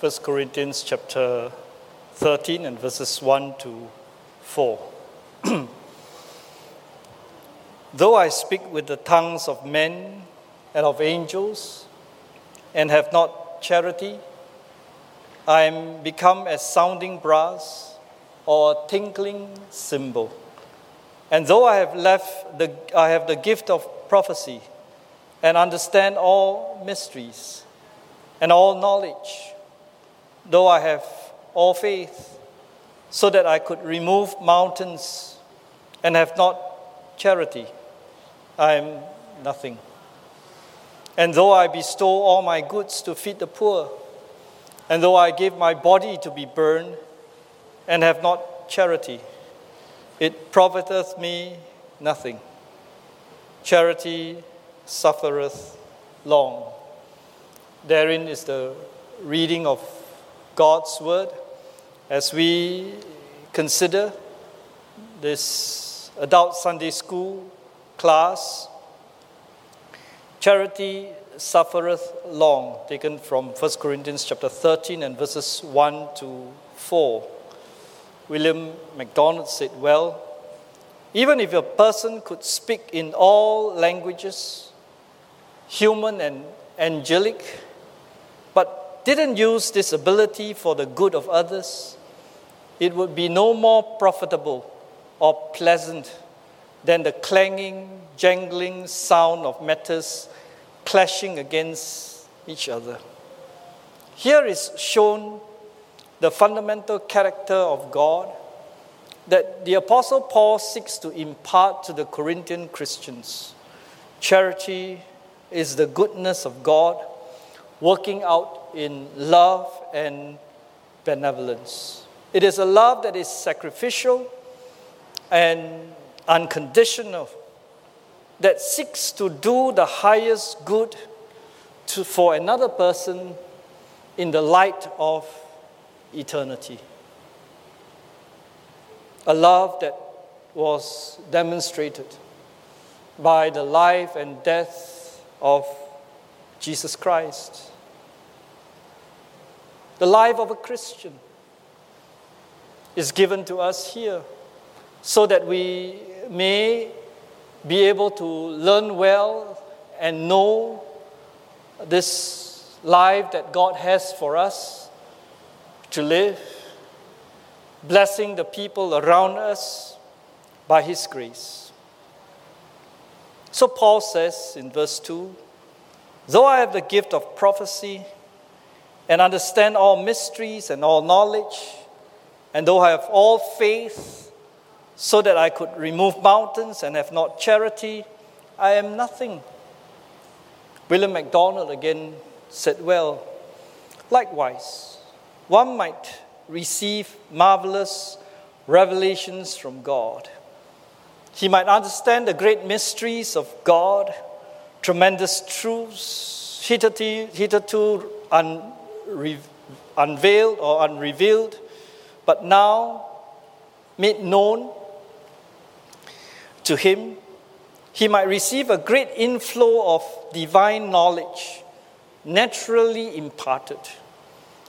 1 Corinthians chapter 13 and verses 1 to 4. Though I speak with the tongues of men and of angels and have not charity, I am become as sounding brass or a tinkling cymbal. And though I have left the I have the gift of prophecy and understand all mysteries and all knowledge, though I have all faith, so that I could remove mountains and have not charity, I am nothing. And though I bestow all my goods to feed the poor, and though I give my body to be burned and have not charity, it profiteth me nothing. Charity suffereth long. Therein is the reading of God's word as we consider this adult Sunday school class. Charity suffereth long, taken from 1 Corinthians chapter 13 and verses 1 to 4. William MacDonald said, Well, even if a person could speak in all languages, human and angelic, didn't use this ability for the good of others, it would be no more profitable or pleasant than the clanging, jangling sound of metals clashing against each other. Here is shown the fundamental character of God that the Apostle Paul seeks to impart to the Corinthian Christians. Charity is the goodness of God working out in love and benevolence. It is a love that is sacrificial and unconditional that seeks to do the highest good to, for another person in the light of eternity. A love that was demonstrated by the life and death of Jesus Christ. The life of a Christian is given to us here so that we may be able to learn well and know this life that God has for us to live, blessing the people around us by His grace. So Paul says in verse 2 Though I have the gift of prophecy and understand all mysteries and all knowledge, and though I have all faith, so that I could remove mountains and have not charity, I am nothing. William MacDonald again said, Well, likewise, one might receive marvelous revelations from God. He might understand the great mysteries of God, tremendous truths hitherto, hitherto unre, unveiled or unrevealed, but now made known to him, he might receive a great inflow of divine knowledge naturally imparted.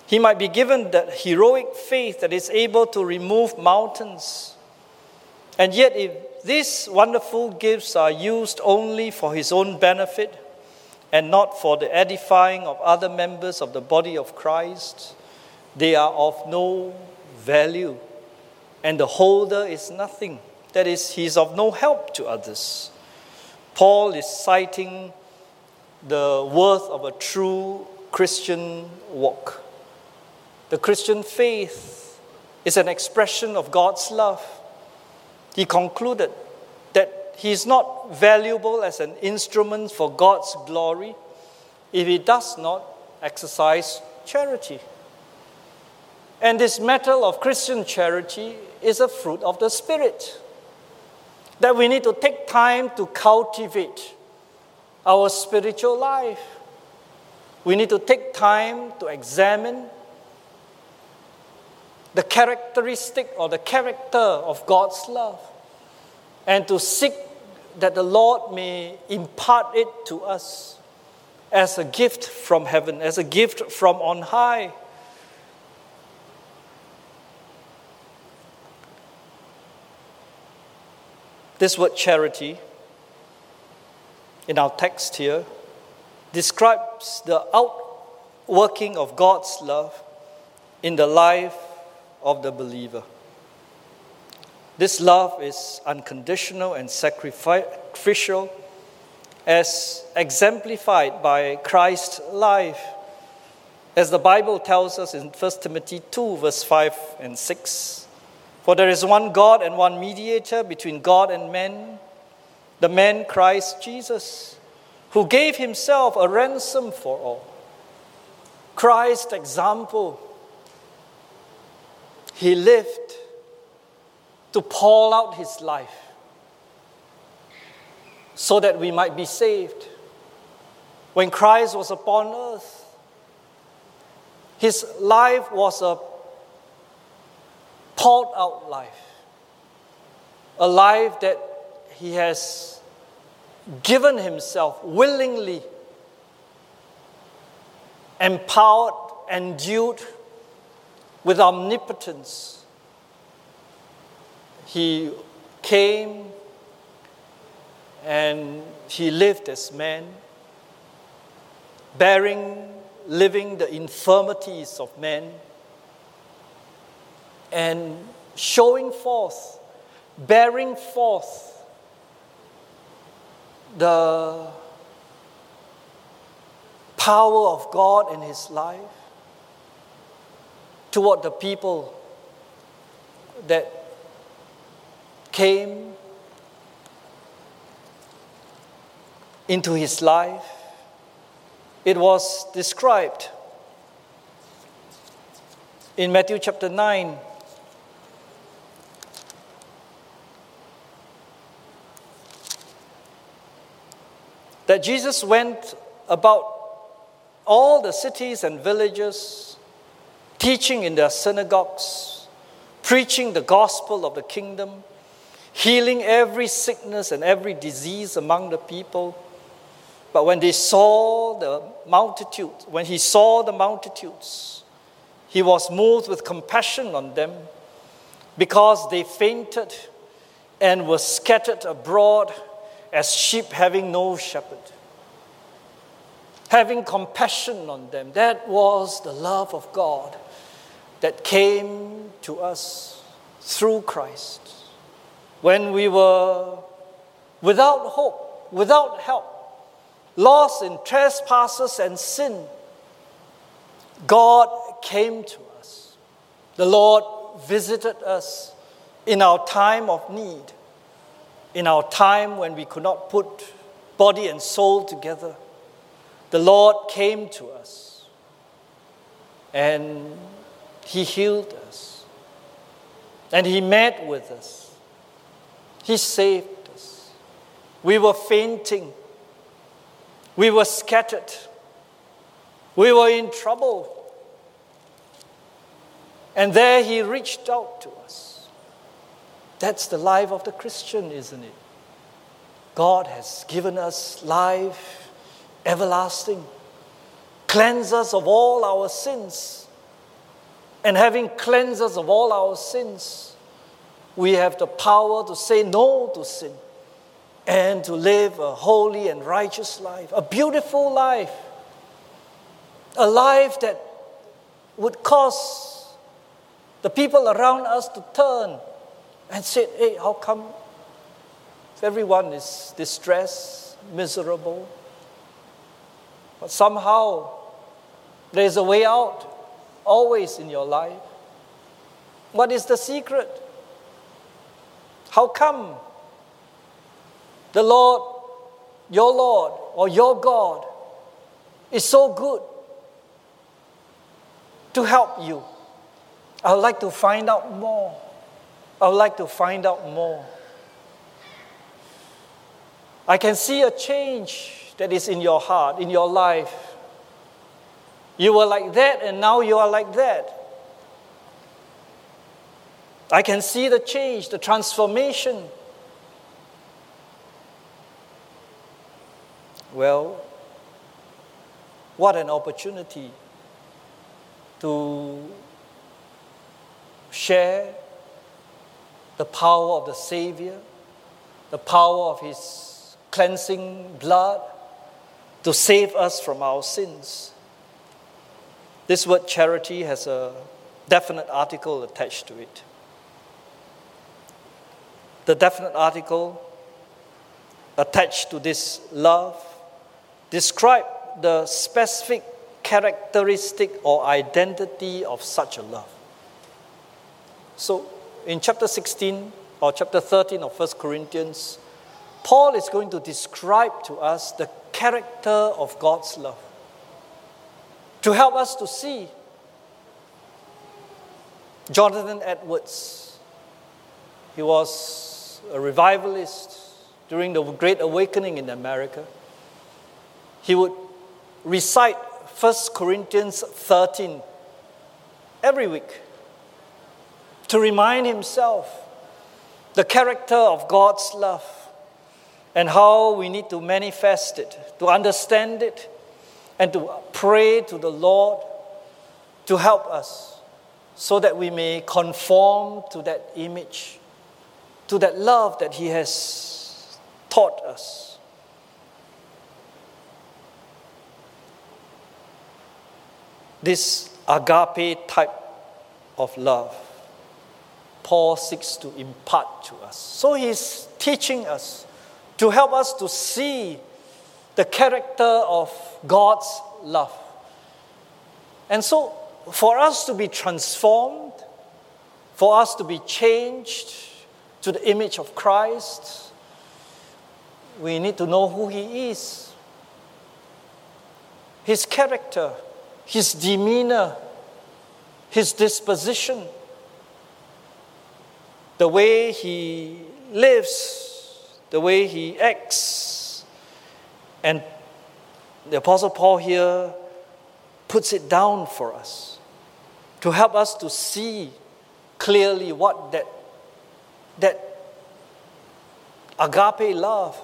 He might be given that heroic faith that is able to remove mountains. And yet, if these wonderful gifts are used only for his own benefit and not for the edifying of other members of the body of Christ, they are of no value, and the holder is nothing. That is, he is of no help to others. Paul is citing the worth of a true Christian walk. The Christian faith is an expression of God's love. He concluded that he is not valuable as an instrument for God's glory if he does not exercise charity. And this matter of Christian charity is a fruit of the Spirit that we need to take time to cultivate our spiritual life. We need to take time to examine the characteristic or the character of God's love and to seek that the Lord may impart it to us as a gift from heaven, as a gift from on high. This word charity in our text here describes the outworking of God's love in the life of the believer. This love is unconditional and sacrificial, as exemplified by Christ's life, as the Bible tells us in 1 Timothy 2, verse 5 and 6. For there is one God and one mediator between God and men, the man Christ Jesus, who gave himself a ransom for all. Christ's example, he lived to pour out his life so that we might be saved. When Christ was upon earth, his life was a poured out life, a life that he has given himself willingly, empowered, and endued with omnipotence he came and he lived as man, bearing, living the infirmities of men, and showing forth, bearing forth the power of God in his life toward the people that came into his life, it was described in Matthew chapter 9. That Jesus went about all the cities and villages, teaching in their synagogues, preaching the gospel of the kingdom healing every sickness and every disease among the people. But when they saw the multitude, when he saw the multitudes, he was moved with compassion on them because they fainted and were scattered abroad as sheep having no shepherd. Having compassion on them, that was the love of God that came to us through Christ when we were without hope, without help, lost in trespasses and sin, God came to us. The Lord visited us in our time of need, in our time when we could not put body and soul together. The Lord came to us and He healed us and He met with us he saved us. We were fainting. We were scattered. We were in trouble. And there He reached out to us. That's the life of the Christian, isn't it? God has given us life everlasting, cleanse us of all our sins. And having cleansed us of all our sins, we have the power to say no to sin and to live a holy and righteous life, a beautiful life, a life that would cause the people around us to turn and say, Hey, how come everyone is distressed, miserable? But somehow there's a way out always in your life. What is the secret? How come the Lord, your Lord, or your God is so good to help you? I would like to find out more. I would like to find out more. I can see a change that is in your heart, in your life. You were like that, and now you are like that. I can see the change, the transformation. Well, what an opportunity to share the power of the Savior the power of His cleansing blood to save us from our sins. This word charity has a definite article attached to it. The definite article attached to this love describe the specific characteristic or identity of such a love. So, in chapter 16 or chapter 13 of 1 Corinthians, Paul is going to describe to us the character of God's love to help us to see. Jonathan Edwards, he was a revivalist during the Great Awakening in America. He would recite 1 Corinthians 13 every week to remind himself the character of God's love and how we need to manifest it, to understand it, and to pray to the Lord to help us so that we may conform to that image, to that love that He has taught us. This agape type of love, Paul seeks to impart to us. So he's teaching us to help us to see the character of God's love. And so, for us to be transformed, for us to be changed to the image of Christ, we need to know who He is, His character, His demeanor, His disposition, the way He lives the way he acts. And the Apostle Paul here puts it down for us to help us to see clearly what that, that agape love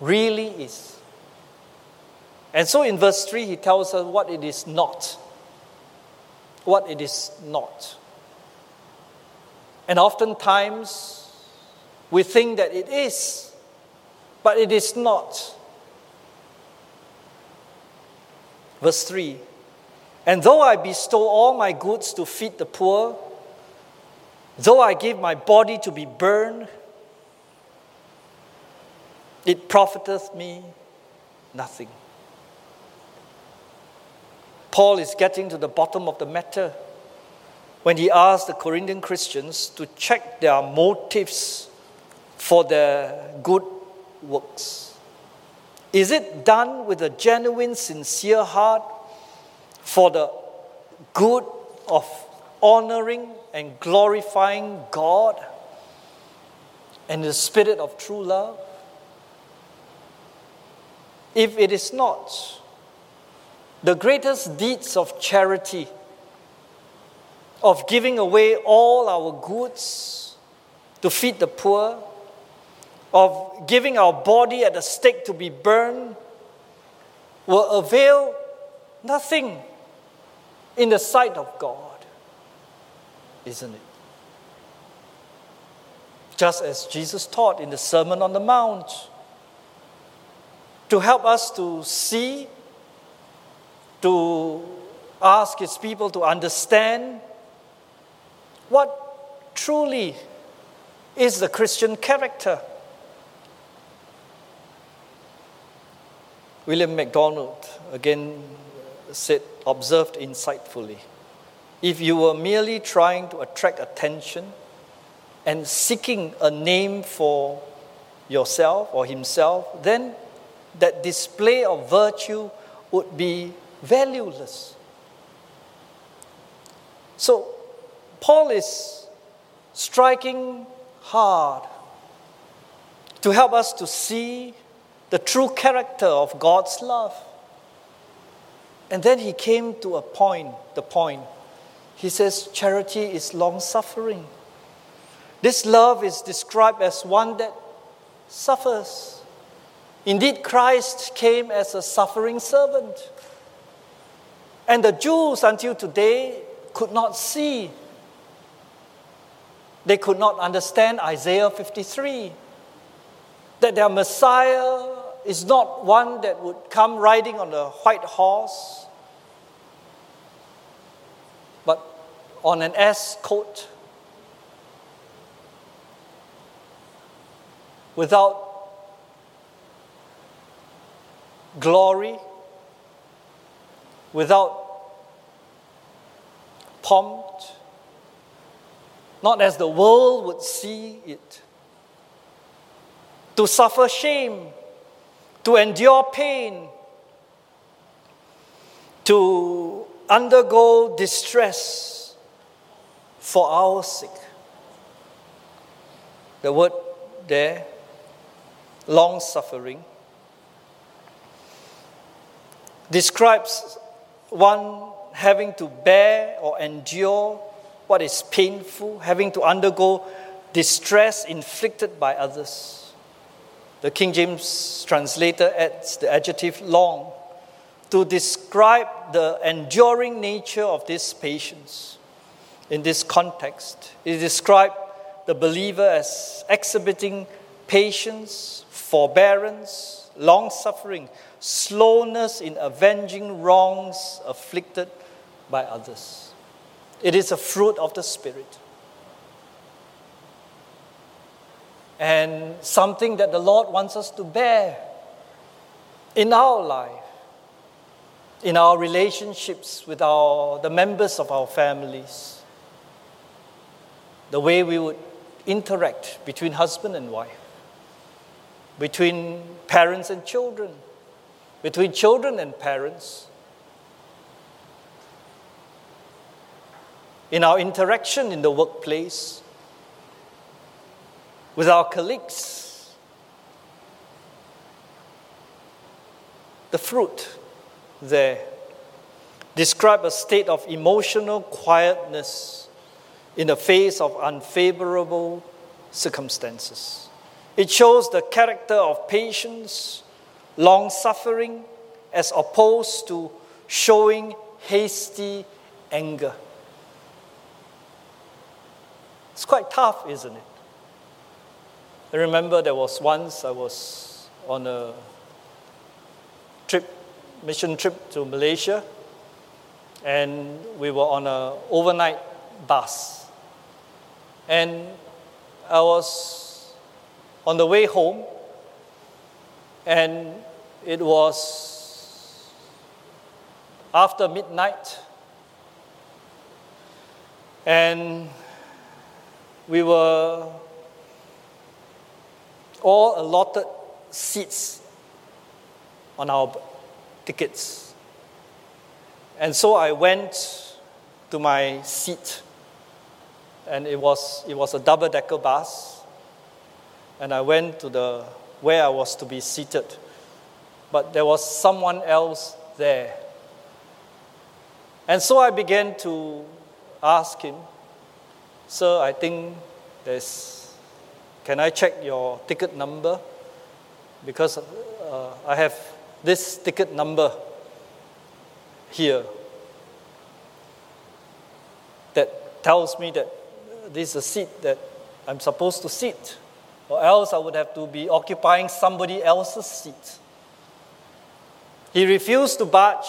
really is. And so in verse 3, he tells us what it is not. What it is not. And oftentimes, we think that it is but it is not. Verse 3 And though I bestow all my goods to feed the poor, though I give my body to be burned, it profiteth me nothing. Paul is getting to the bottom of the matter when he asks the Corinthian Christians to check their motives for their good works? Is it done with a genuine, sincere heart for the good of honoring and glorifying God and the spirit of true love? If it is not, the greatest deeds of charity, of giving away all our goods to feed the poor, of giving our body at the stake to be burned will avail nothing in the sight of God, isn't it? Just as Jesus taught in the Sermon on the Mount, to help us to see, to ask his people to understand what truly is the Christian character. William MacDonald again said, observed insightfully. If you were merely trying to attract attention and seeking a name for yourself or himself, then that display of virtue would be valueless. So, Paul is striking hard to help us to see the true character of God's love. And then he came to a point, the point. He says, charity is long suffering. This love is described as one that suffers. Indeed, Christ came as a suffering servant. And the Jews until today could not see. They could not understand Isaiah 53 that their Messiah is not one that would come riding on a white horse, on an S coat, without glory, without pomp, not as the world would see it. To suffer shame, to endure pain, to undergo distress for our sake. The word there, long suffering, describes one having to bear or endure what is painful, having to undergo distress inflicted by others. The King James translator adds the adjective long to describe the enduring nature of this patience. In this context, it describes the believer as exhibiting patience, forbearance, long suffering, slowness in avenging wrongs afflicted by others. It is a fruit of the Spirit. And something that the Lord wants us to bear in our life, in our relationships with our, the members of our families, the way we would interact between husband and wife, between parents and children, between children and parents, in our interaction in the workplace, with our colleagues. The fruit there describe a state of emotional quietness in the face of unfavorable circumstances. It shows the character of patience, long suffering, as opposed to showing hasty anger. It's quite tough, isn't it? I remember there was once I was on a trip, mission trip to Malaysia, and we were on an overnight bus. And I was on the way home, and it was after midnight, and we were all allotted seats on our tickets. And so I went to my seat, and it was, it was a double decker bus. And I went to the where I was to be seated, but there was someone else there. And so I began to ask him, Sir, I think there's, can I check your ticket number? Because uh, I have this ticket number here that tells me that this is a seat that I'm supposed to sit, or else I would have to be occupying somebody else's seat. He refused to budge,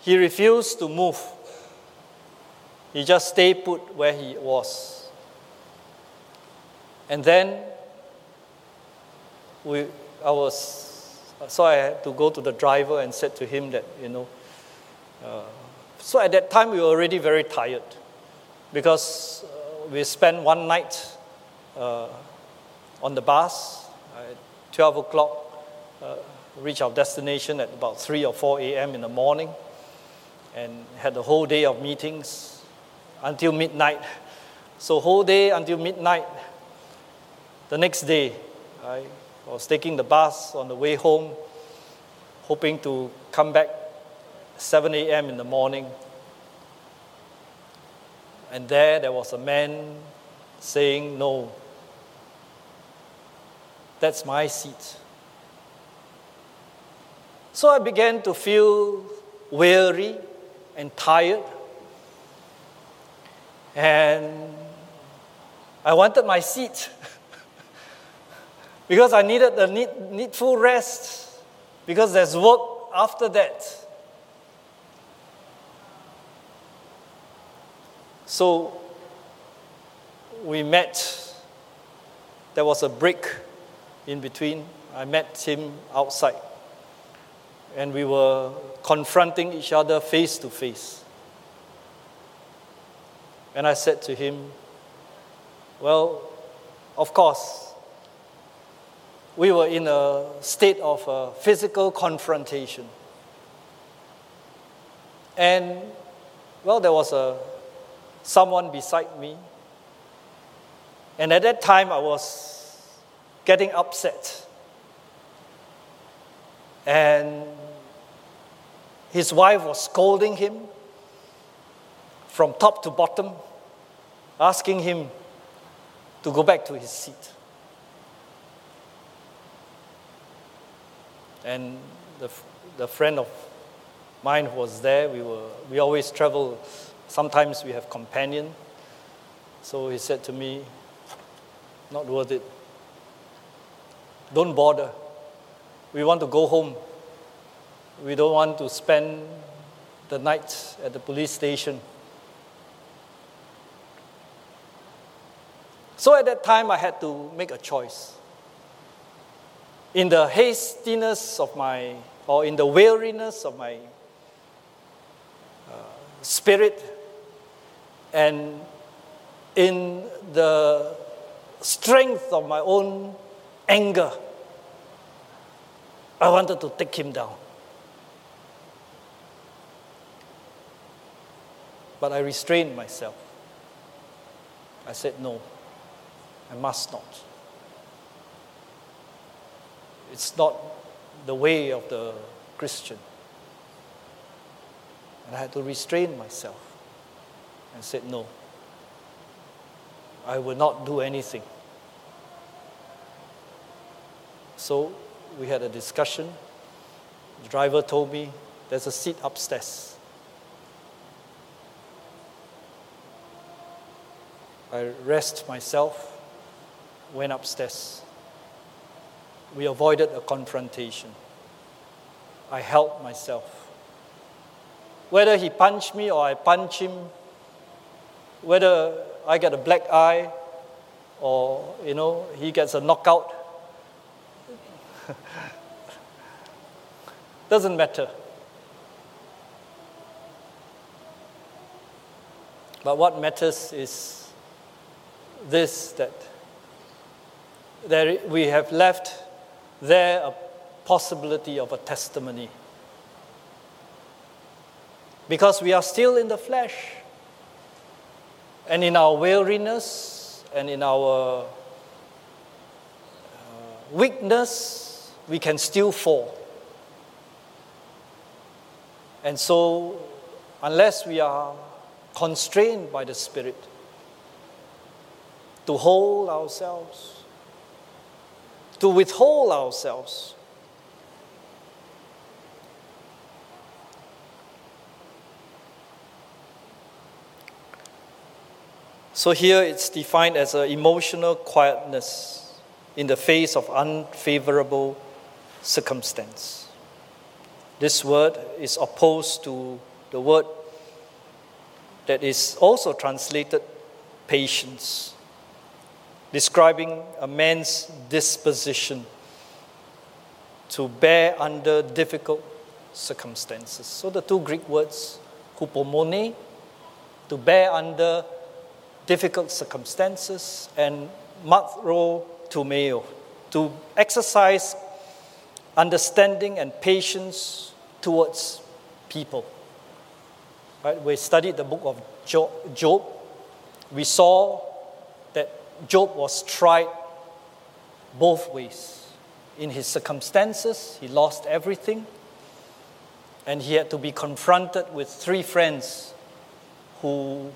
he refused to move. He just stayed put where he was. And then we, I was, so I had to go to the driver and said to him that, you know, uh, so at that time we were already very tired because uh, we spent one night uh, on the bus at 12 o'clock, uh, reach our destination at about 3 or 4 a.m. in the morning, and had the whole day of meetings until midnight. So whole day until midnight. The next day, I was taking the bus on the way home, hoping to come back 7 a.m. in the morning. And there, there was a man saying, No, that's my seat. So I began to feel weary and tired. And I wanted my seat. because I needed the need, needful rest, because there's work after that. So we met. There was a break in between. I met him outside. And we were confronting each other face to face. And I said to him, Well, of course, we were in a state of uh, physical confrontation. And, well, there was a, someone beside me. And at that time, I was getting upset. And his wife was scolding him from top to bottom, asking him to go back to his seat. And the, the friend of mine who was there, we, were, we always travel, sometimes we have companion. So he said to me, not worth it. Don't bother. We want to go home. We don't want to spend the night at the police station. So at that time, I had to make a choice. In the hastiness of my, or in the weariness of my uh, spirit, and in the strength of my own anger, I wanted to take him down. But I restrained myself. I said, no. I must not. It's not the way of the Christian. And I had to restrain myself and said, No, I will not do anything. So we had a discussion. The driver told me there's a seat upstairs. I rest myself went upstairs. We avoided a confrontation. I held myself. Whether he punched me or I punch him, whether I get a black eye or, you know, he gets a knockout, doesn't matter. But what matters is this that there, we have left there a possibility of a testimony. Because we are still in the flesh. And in our weariness and in our uh, weakness, we can still fall. And so, unless we are constrained by the Spirit to hold ourselves, to withhold ourselves. So here it's defined as an emotional quietness in the face of unfavorable circumstance. This word is opposed to the word that is also translated patience describing a man's disposition to bear under difficult circumstances. So the two Greek words, hupomone, to bear under difficult circumstances, and makro tumeo, to male to exercise understanding and patience towards people. Right? We studied the book of Job. We saw that Job was tried both ways. In his circumstances, he lost everything, and he had to be confronted with three friends who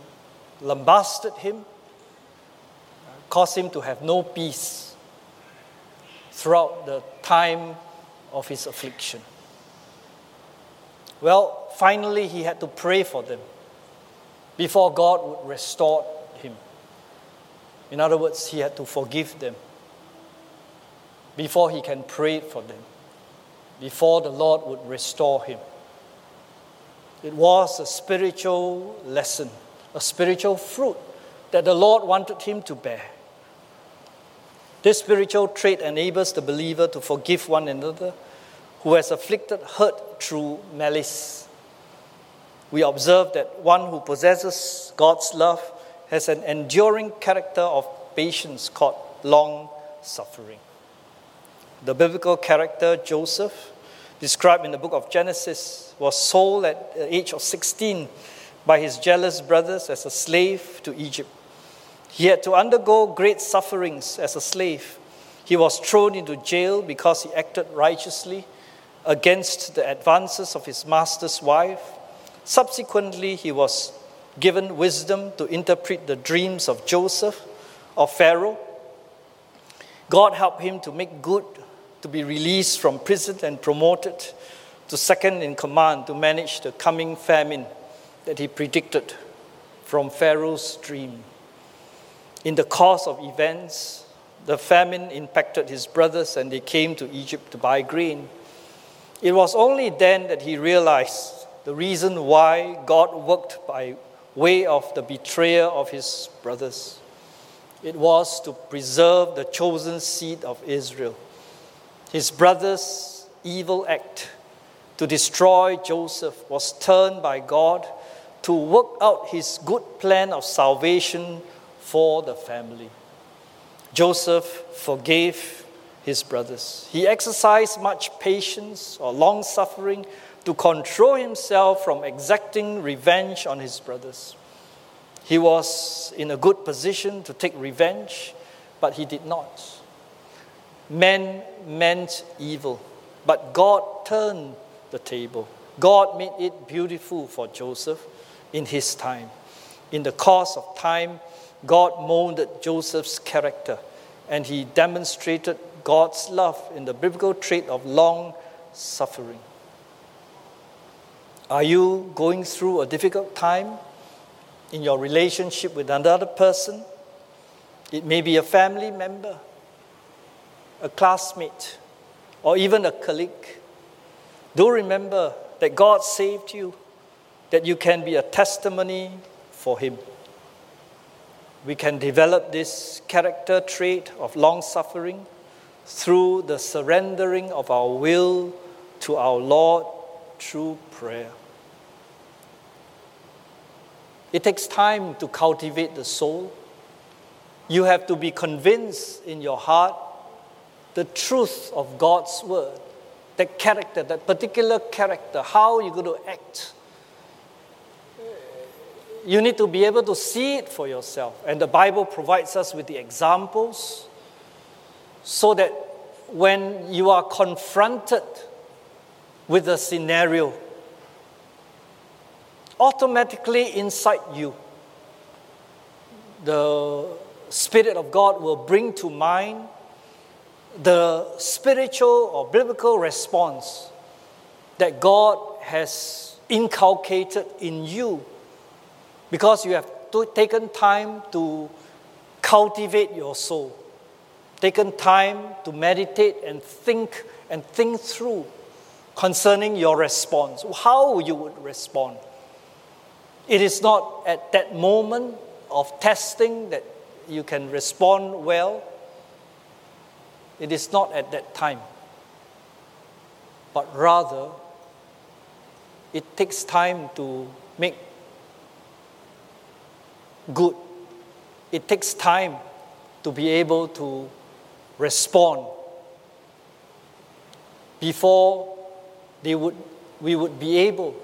lambasted him, caused him to have no peace throughout the time of his affliction. Well, finally, he had to pray for them before God would restore him. in other words, he had to forgive them. before he can pray for them, before the Lord would restore him. It was a spiritual lesson, a spiritual fruit that the Lord wanted him to bear. This spiritual trait enables the believer to forgive one another who has afflicted hurt through malice. We observe that one who possesses God's love has an enduring character of patience called long suffering. The biblical character Joseph, described in the book of Genesis, was sold at the age of 16 by his jealous brothers as a slave to Egypt. He had to undergo great sufferings as a slave. He was thrown into jail because he acted righteously against the advances of his master's wife. Subsequently, he was given wisdom to interpret the dreams of Joseph, of Pharaoh. God helped him to make good, to be released from prison and promoted to second in command to manage the coming famine that he predicted from Pharaoh's dream. In the course of events, the famine impacted his brothers and they came to Egypt to buy grain. It was only then that he realized the reason why God worked by way of the betrayal of his brothers. It was to preserve the chosen seed of Israel. His brother's evil act to destroy Joseph was turned by God to work out his good plan of salvation for the family. Joseph forgave his brothers. He exercised much patience or long suffering to control himself from exacting revenge on his brothers. He was in a good position to take revenge, but he did not. Men meant evil, but God turned the table. God made it beautiful for Joseph in his time. In the course of time, God molded Joseph's character and he demonstrated God's love in the biblical trait of long suffering. Are you going through a difficult time in your relationship with another person? It may be a family member, a classmate, or even a colleague. Do remember that God saved you, that you can be a testimony for Him. We can develop this character trait of long suffering through the surrendering of our will to our Lord through prayer. It takes time to cultivate the soul. You have to be convinced in your heart the truth of God's word, that character, that particular character, how you're going to act. You need to be able to see it for yourself. And the Bible provides us with the examples so that when you are confronted with a scenario, automatically inside you, the Spirit of God will bring to mind the spiritual or biblical response that God has inculcated in you because you have taken time to cultivate your soul, taken time to meditate and think and think through concerning your response, how you would respond. It is not at that moment of testing that you can respond well. It is not at that time. But rather, it takes time to make good. It takes time to be able to respond before they would, we would be able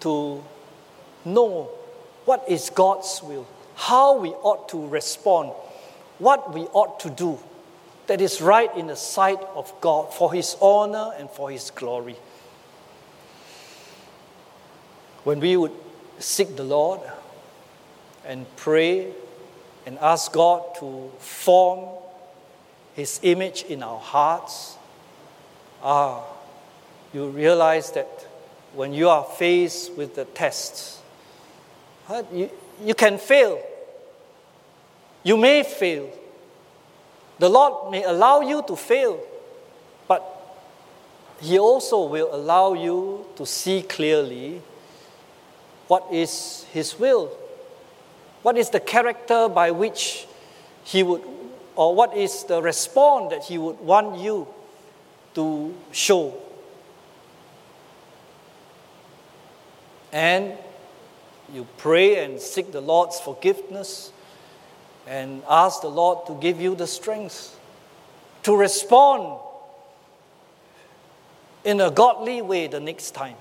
to know what is God's will, how we ought to respond, what we ought to do that is right in the sight of God for His honor and for His glory. When we would seek the Lord and pray and ask God to form His image in our hearts, ah, you realize that when you are faced with the tests, you, you can fail. You may fail. The Lord may allow you to fail, but He also will allow you to see clearly what is His will, what is the character by which He would, or what is the response that He would want you to show. And you pray and seek the Lord's forgiveness and ask the Lord to give you the strength to respond in a godly way the next time.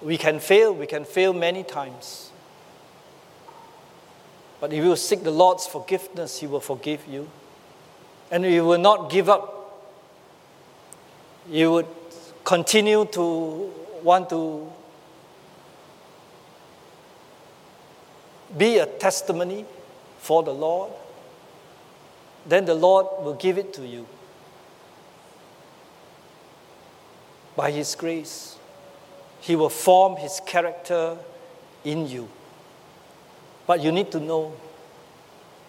We can fail, we can fail many times. But if you seek the Lord's forgiveness, He will forgive you. And you will not give up. You would continue to want to be a testimony for the Lord, then the Lord will give it to you by His grace. He will form His character in you. But you need to know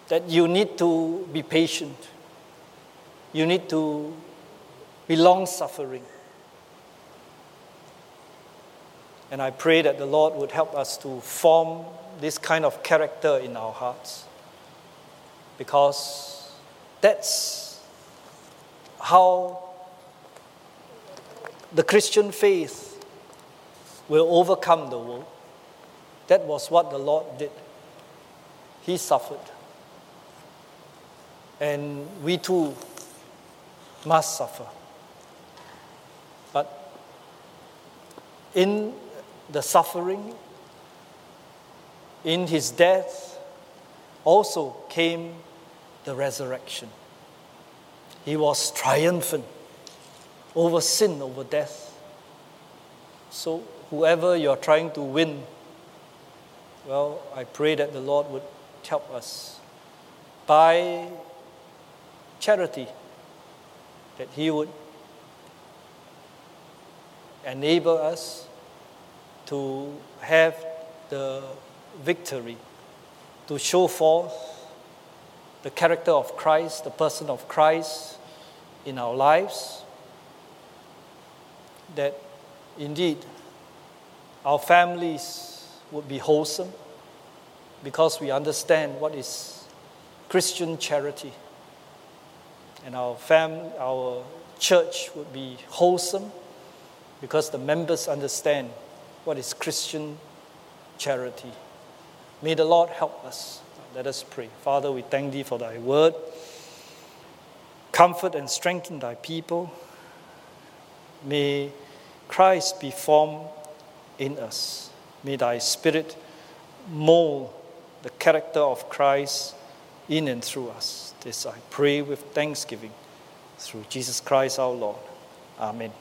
that you need to be patient. You need to be long suffering. And I pray that the Lord would help us to form this kind of character in our hearts. Because that's how the Christian faith will overcome the world. That was what the Lord did. He suffered. And we too must suffer. But in the suffering, in his death, also came the resurrection. He was triumphant over sin, over death. So, whoever you're trying to win, well, I pray that the Lord would help us by charity, that He would enable us to have the victory, to show forth the character of Christ, the person of Christ in our lives, that indeed our families would be wholesome because we understand what is Christian charity. And our fam- our church would be wholesome because the members understand what is Christian charity. May the Lord help us. Let us pray. Father, we thank thee for thy word. Comfort and strengthen thy people. May Christ be formed in us. May thy spirit mold the character of Christ in and through us. This I pray with thanksgiving through Jesus Christ our Lord. Amen.